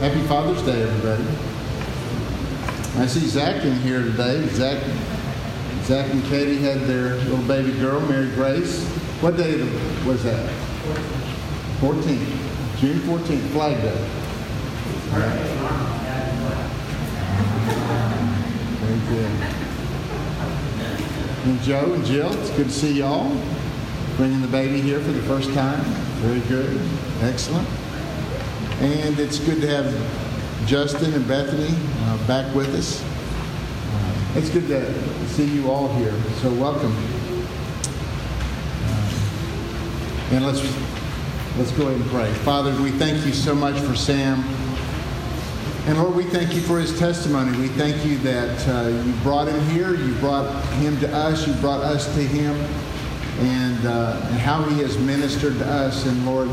Happy Father's Day, everybody. I see Zach in here today. Zach, Zach and Katie had their little baby girl, Mary Grace. What day was that? 14th. June 14th, Flag Day. Very good. And Joe and Jill, it's good to see y'all. Bringing the baby here for the first time. Very good. Excellent. And it's good to have Justin and Bethany uh, back with us. Uh, it's good to see you all here. So welcome. Uh, and let's let's go ahead and pray. Father, we thank you so much for Sam. And Lord, we thank you for his testimony. We thank you that uh, you brought him here, you brought him to us, you brought us to him, and, uh, and how he has ministered to us. And Lord,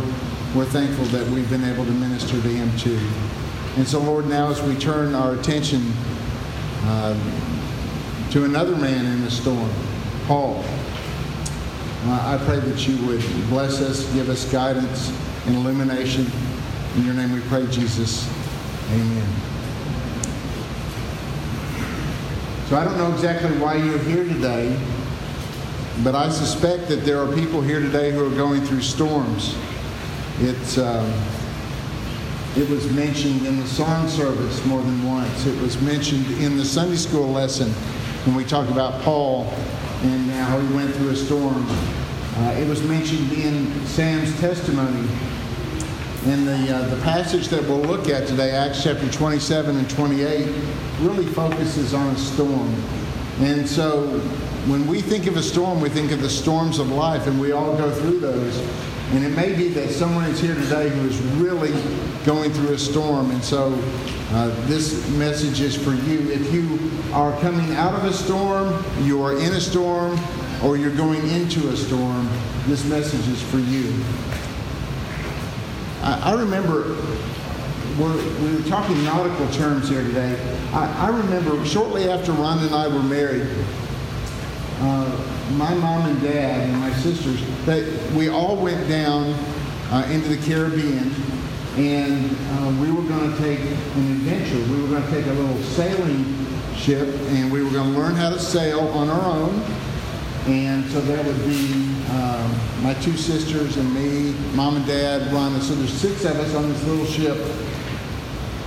we're thankful that we've been able to minister to him too. And so, Lord, now as we turn our attention uh, to another man in the storm, Paul, uh, I pray that you would bless us, give us guidance and illumination. In your name we pray, Jesus. Amen. So I don't know exactly why you're here today, but I suspect that there are people here today who are going through storms. It's, um, it was mentioned in the song service more than once. It was mentioned in the Sunday school lesson when we talked about Paul and how he went through a storm. Uh, it was mentioned in Sam's testimony. And the, uh, the passage that we'll look at today, Acts chapter 27 and 28, really focuses on a storm. And so when we think of a storm, we think of the storms of life, and we all go through those. And it may be that someone is here today who is really going through a storm. And so uh, this message is for you. If you are coming out of a storm, you are in a storm, or you're going into a storm, this message is for you. I, I remember we're, we were talking nautical terms here today. I, I remember shortly after Ron and I were married, uh, my mom and dad and my sisters, that we all went down uh, into the Caribbean and uh, we were going to take an adventure. We were going to take a little sailing ship and we were going to learn how to sail on our own. And so that would be uh, my two sisters and me, mom and dad, Ron. So there's six of us on this little ship.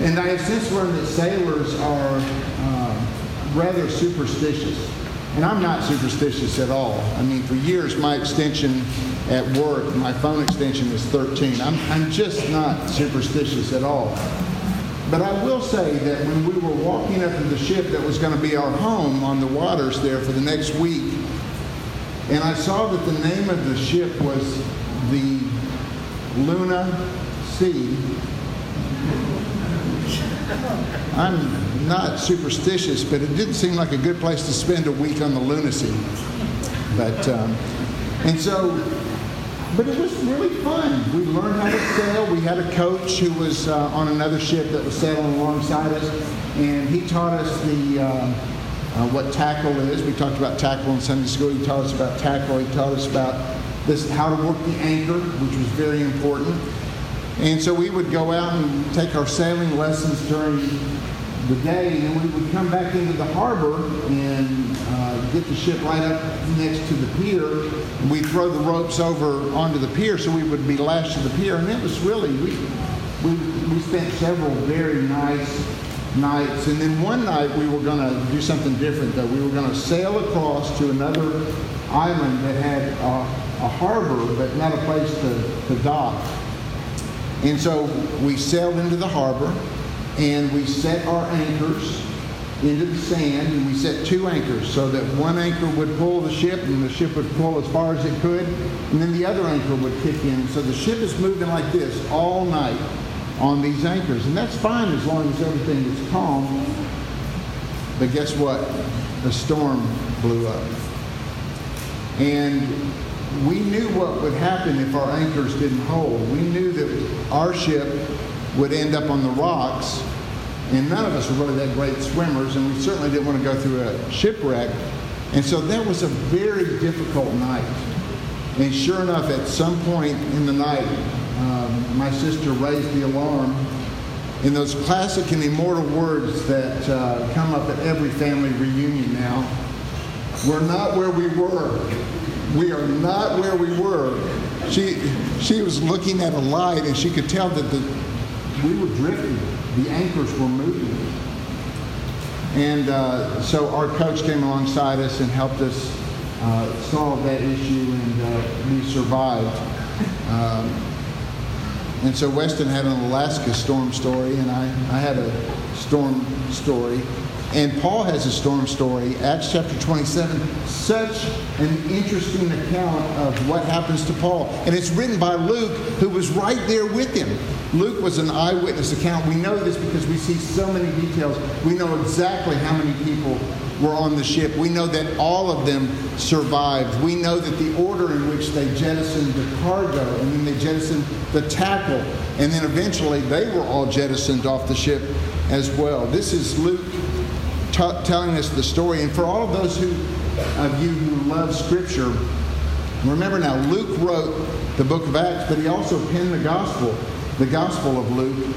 And I have since learned that sailors are uh, rather superstitious. And I'm not superstitious at all. I mean, for years, my extension at work, my phone extension was 13. I'm, I'm just not superstitious at all. But I will say that when we were walking up to the ship that was going to be our home on the waters there for the next week, and I saw that the name of the ship was the Luna Sea. I'm not superstitious, but it didn't seem like a good place to spend a week on the lunacy. But, um, and so, but it was really fun. We learned how to sail. We had a coach who was uh, on another ship that was sailing alongside us, and he taught us the, uh, uh, what tackle is. We talked about tackle in Sunday school. He taught us about tackle. He taught us about this, how to work the anchor, which was very important. And so we would go out and take our sailing lessons during the day, and then we would come back into the harbor and uh, get the ship right up next to the pier. And we'd throw the ropes over onto the pier so we would be lashed to the pier. And it was really, we, we, we spent several very nice nights. And then one night we were going to do something different, though. We were going to sail across to another island that had a, a harbor, but not a place to, to dock. And so we sailed into the harbor and we set our anchors into the sand and we set two anchors so that one anchor would pull the ship and the ship would pull as far as it could and then the other anchor would kick in. So the ship is moving like this all night on these anchors. And that's fine as long as everything is calm. But guess what? A storm blew up. And we knew what would happen if our anchors didn't hold. We knew that our ship would end up on the rocks, and none of us were really that great swimmers, and we certainly didn't want to go through a shipwreck. And so that was a very difficult night. And sure enough, at some point in the night, um, my sister raised the alarm in those classic and immortal words that uh, come up at every family reunion now. We're not where we were. We are not where we were. She, she was looking at a light and she could tell that the, we were drifting. The anchors were moving. And uh, so our coach came alongside us and helped us uh, solve that issue, and uh, we survived. Um, and so Weston had an Alaska storm story, and I, I had a storm story. And Paul has a storm story, Acts chapter 27, such an interesting account of what happens to Paul. And it's written by Luke, who was right there with him. Luke was an eyewitness account. We know this because we see so many details. We know exactly how many people were on the ship. We know that all of them survived. We know that the order in which they jettisoned the cargo and then they jettisoned the tackle, and then eventually they were all jettisoned off the ship as well. This is Luke t- telling us the story. And for all of those who, of you who love Scripture, remember now, Luke wrote the book of Acts, but he also penned the gospel, the gospel of Luke.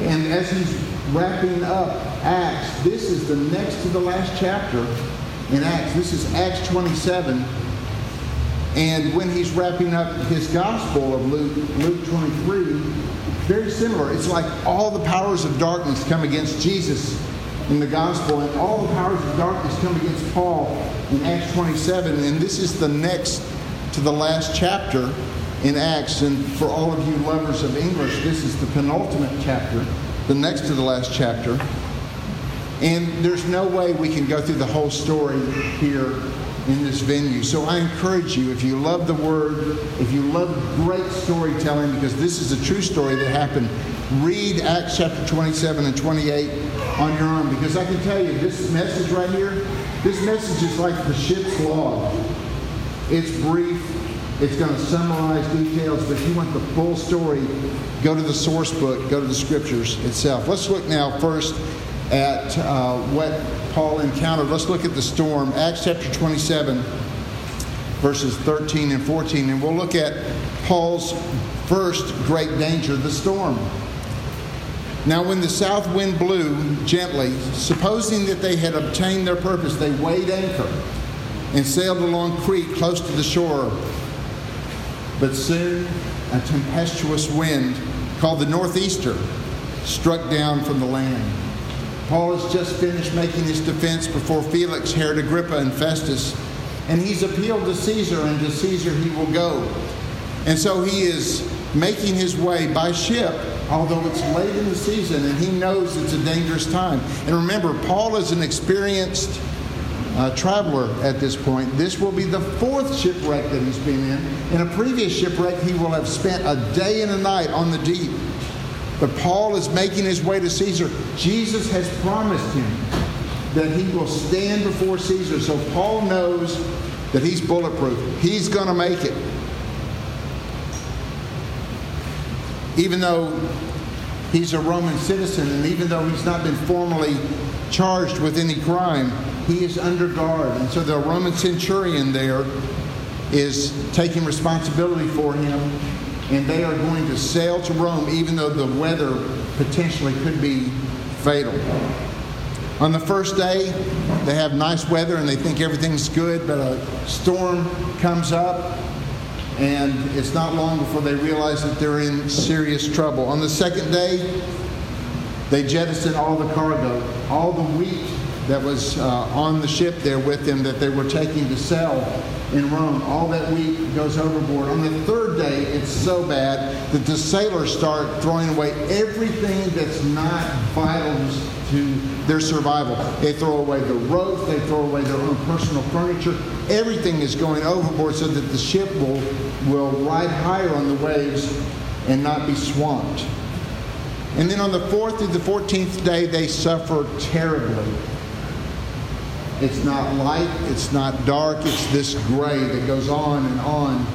And as he's wrapping up Acts, this is the next to the last chapter in Acts. This is Acts 27. And when he's wrapping up his gospel of Luke, Luke 23, very similar. It's like all the powers of darkness come against Jesus in the gospel, and all the powers of darkness come against Paul in Acts 27. And this is the next to the last chapter in Acts. And for all of you lovers of English, this is the penultimate chapter, the next to the last chapter. And there's no way we can go through the whole story here in this venue. So I encourage you, if you love the Word, if you love great storytelling, because this is a true story that happened, read Acts chapter 27 and 28 on your own. Because I can tell you, this message right here, this message is like the ship's log. It's brief, it's going to summarize details, but if you want the full story, go to the source book, go to the scriptures itself. Let's look now first at uh, what Paul encountered. Let's look at the storm. Acts chapter 27, verses 13 and 14, and we'll look at Paul's first great danger, the storm. Now, when the south wind blew gently, supposing that they had obtained their purpose, they weighed anchor and sailed along Crete close to the shore. But soon a tempestuous wind called the northeaster struck down from the land. Paul has just finished making his defense before Felix, Herod Agrippa, and Festus, and he's appealed to Caesar, and to Caesar he will go. And so he is making his way by ship, although it's late in the season, and he knows it's a dangerous time. And remember, Paul is an experienced uh, traveler at this point. This will be the fourth shipwreck that he's been in. In a previous shipwreck, he will have spent a day and a night on the deep. But Paul is making his way to Caesar. Jesus has promised him that he will stand before Caesar. So Paul knows that he's bulletproof. He's going to make it. Even though he's a Roman citizen and even though he's not been formally charged with any crime, he is under guard. And so the Roman centurion there is taking responsibility for him and they are going to sail to Rome even though the weather potentially could be fatal. On the first day, they have nice weather and they think everything's good, but a storm comes up, and it's not long before they realize that they're in serious trouble. On the second day, they jettison all the cargo, all the wheat that was uh, on the ship there with them that they were taking to sell in Rome. All that wheat goes overboard. On the third day, it's so bad that the sailors start throwing away everything that's not vital to their survival. They throw away the ropes, they throw away their own personal furniture. Everything is going overboard so that the ship will, will ride higher on the waves and not be swamped. And then on the fourth through the 14th day, they suffer terribly. It's not light, it's not dark, it's this gray that goes on and on.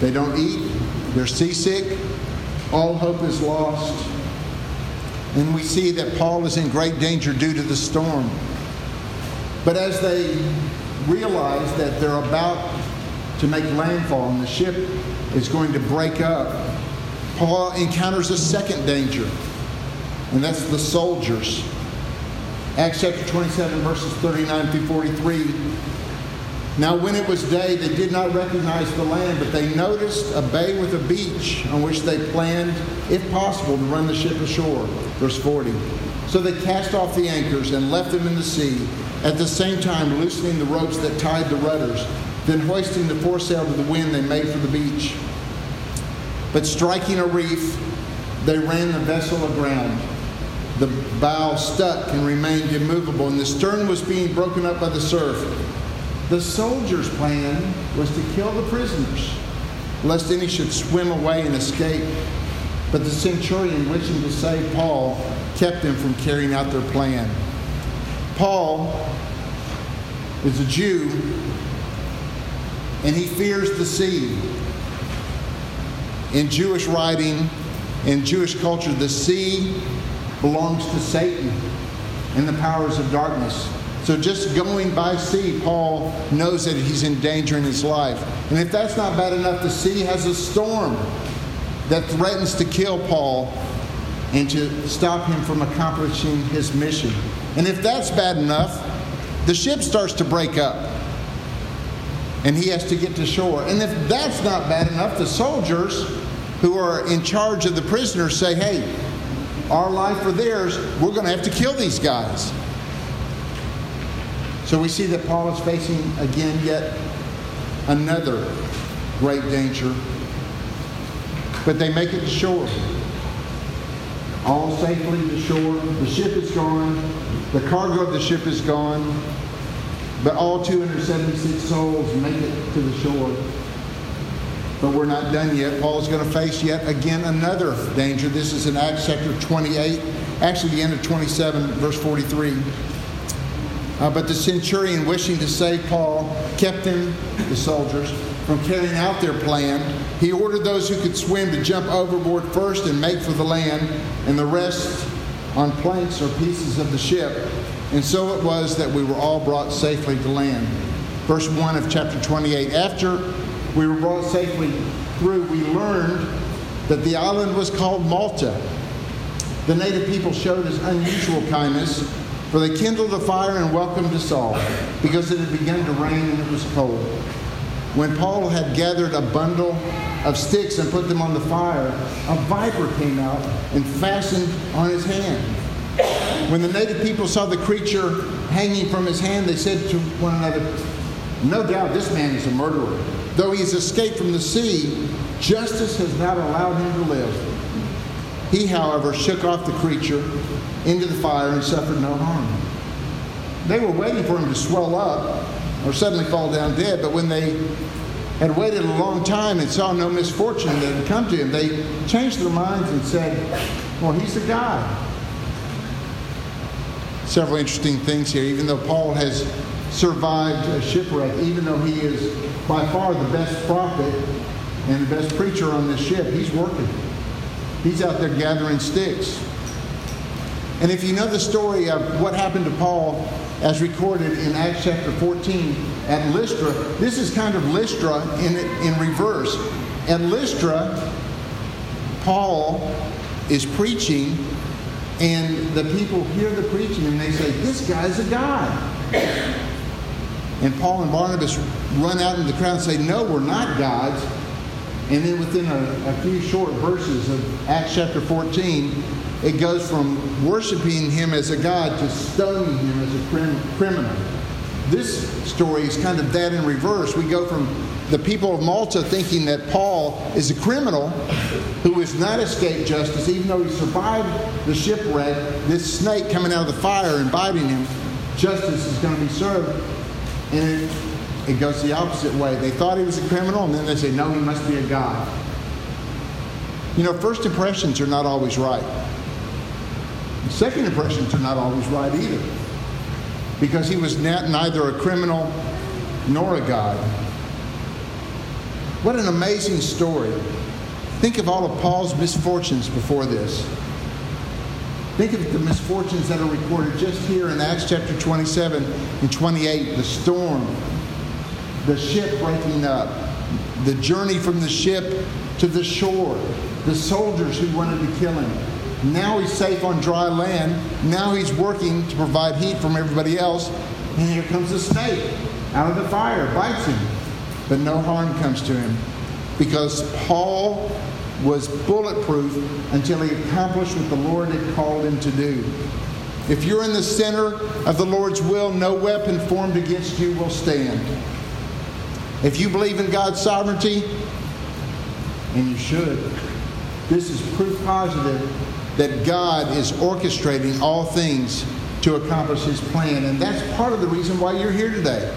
They don't eat, they're seasick, all hope is lost. And we see that Paul is in great danger due to the storm. But as they realize that they're about to make landfall and the ship is going to break up, Paul encounters a second danger, and that's the soldiers. Acts chapter 27, verses 39 through 43. Now, when it was day, they did not recognize the land, but they noticed a bay with a beach on which they planned, if possible, to run the ship ashore. Verse 40. So they cast off the anchors and left them in the sea, at the same time loosening the ropes that tied the rudders. Then, hoisting the foresail to the wind, they made for the beach. But striking a reef, they ran the vessel aground. The bow stuck and remained immovable, and the stern was being broken up by the surf. The soldiers' plan was to kill the prisoners, lest any should swim away and escape. But the centurion, wishing to save Paul, kept them from carrying out their plan. Paul is a Jew, and he fears the sea. In Jewish writing, in Jewish culture, the sea belongs to Satan and the powers of darkness. So just going by sea, Paul knows that he's in danger in his life. And if that's not bad enough, the sea has a storm that threatens to kill Paul and to stop him from accomplishing his mission. And if that's bad enough, the ship starts to break up and he has to get to shore. And if that's not bad enough, the soldiers who are in charge of the prisoners say, hey, our life or theirs, we're going to have to kill these guys. So we see that Paul is facing again yet another great danger. But they make it to shore. All safely to shore. The ship is gone. The cargo of the ship is gone. But all 276 souls make it to the shore. But we're not done yet. Paul is going to face yet again another danger. This is in Acts chapter 28, actually the end of 27, verse 43. Uh, but the centurion, wishing to save Paul, kept him, the soldiers, from carrying out their plan. He ordered those who could swim to jump overboard first and make for the land, and the rest on planks or pieces of the ship. And so it was that we were all brought safely to land. Verse 1 of chapter 28. After we were brought safely through, we learned that the island was called Malta. The native people showed us unusual kindness for they kindled a fire and welcomed us all, because it had begun to rain and it was cold. When Paul had gathered a bundle of sticks and put them on the fire, a viper came out and fastened on his hand. When the native people saw the creature hanging from his hand, they said to one another, No doubt this man is a murderer. Though he has escaped from the sea, justice has not allowed him to live. He, however, shook off the creature into the fire and suffered no harm. They were waiting for him to swell up or suddenly fall down dead, but when they had waited a long time and saw no misfortune that had come to him, they changed their minds and said, Well, he's a god. Several interesting things here. Even though Paul has survived a shipwreck, even though he is by far the best prophet and the best preacher on this ship, he's working. He's out there gathering sticks. And if you know the story of what happened to Paul as recorded in Acts chapter 14 at Lystra, this is kind of Lystra in, in reverse. At Lystra, Paul is preaching, and the people hear the preaching and they say, This guy's a God. And Paul and Barnabas run out in the crowd and say, No, we're not gods. And then within a, a few short verses of Acts chapter 14, it goes from worshiping him as a god to stoning him as a crim- criminal. This story is kind of that in reverse. We go from the people of Malta thinking that Paul is a criminal who has not escaped justice, even though he survived the shipwreck, this snake coming out of the fire and biting him, justice is going to be served. And it it goes the opposite way. They thought he was a criminal, and then they say, no, he must be a god. You know, first impressions are not always right. Second impressions are not always right either. Because he was not, neither a criminal nor a god. What an amazing story. Think of all of Paul's misfortunes before this. Think of the misfortunes that are recorded just here in Acts chapter 27 and 28 the storm, the ship breaking up, the journey from the ship to the shore, the soldiers who wanted to kill him. Now he's safe on dry land. Now he's working to provide heat from everybody else. And here comes a snake out of the fire, bites him. But no harm comes to him because Paul was bulletproof until he accomplished what the Lord had called him to do. If you're in the center of the Lord's will, no weapon formed against you will stand. If you believe in God's sovereignty, and you should, this is proof positive that God is orchestrating all things to accomplish his plan. And that's part of the reason why you're here today.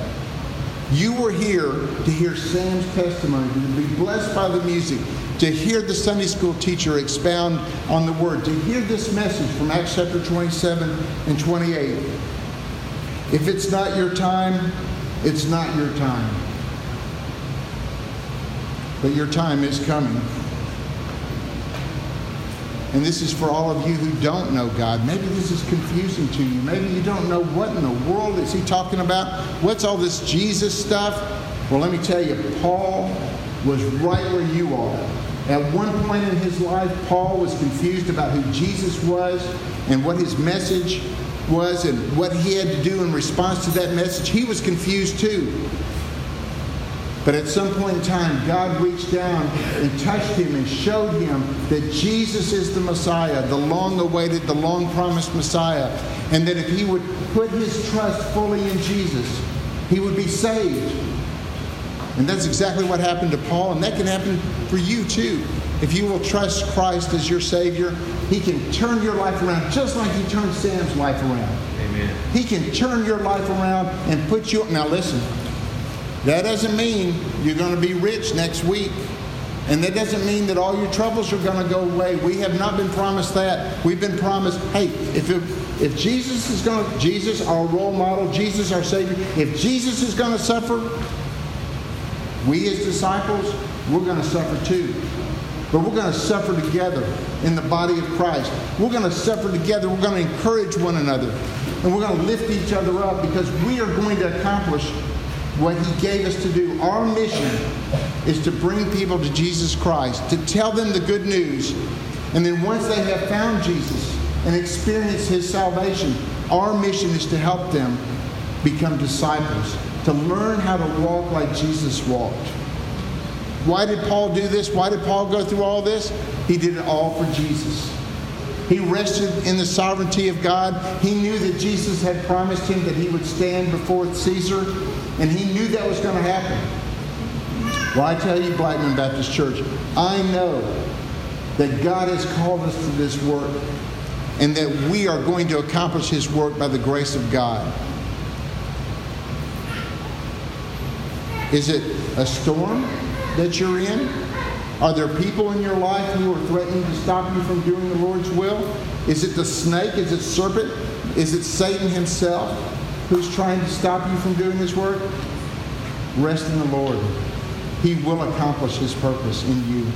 You were here to hear Sam's testimony, to be blessed by the music, to hear the Sunday school teacher expound on the Word, to hear this message from Acts chapter 27 and 28. If it's not your time, it's not your time. But your time is coming. And this is for all of you who don't know God. Maybe this is confusing to you. Maybe you don't know what in the world is he talking about? What's all this Jesus stuff? Well, let me tell you, Paul was right where you are. At one point in his life, Paul was confused about who Jesus was and what his message was and what he had to do in response to that message. He was confused too. But at some point in time, God reached down and touched him and showed him that Jesus is the Messiah, the long awaited, the long promised Messiah, and that if he would put his trust fully in Jesus, he would be saved. And that's exactly what happened to Paul, and that can happen for you too. If you will trust Christ as your Savior, He can turn your life around just like He turned Sam's life around. Amen. He can turn your life around and put you. Now, listen, that doesn't mean you're going to be rich next week. And that doesn't mean that all your troubles are going to go away. We have not been promised that. We've been promised, hey, if, it, if Jesus is going to, Jesus, our role model, Jesus, our Savior, if Jesus is going to suffer, we as disciples, we're going to suffer too. But we're going to suffer together in the body of Christ. We're going to suffer together. We're going to encourage one another. And we're going to lift each other up because we are going to accomplish what He gave us to do. Our mission is to bring people to Jesus Christ, to tell them the good news. And then once they have found Jesus and experienced His salvation, our mission is to help them become disciples, to learn how to walk like Jesus walked. Why did Paul do this? Why did Paul go through all this? He did it all for Jesus. He rested in the sovereignty of God. He knew that Jesus had promised him that he would stand before Caesar, and he knew that was going to happen. Well, I tell you, Blackman Baptist Church, I know that God has called us to this work and that we are going to accomplish his work by the grace of God. Is it a storm that you're in? Are there people in your life who are threatening to stop you from doing the Lord's will? Is it the snake? Is it serpent? Is it Satan himself who's trying to stop you from doing this work? Rest in the Lord. He will accomplish his purpose in you.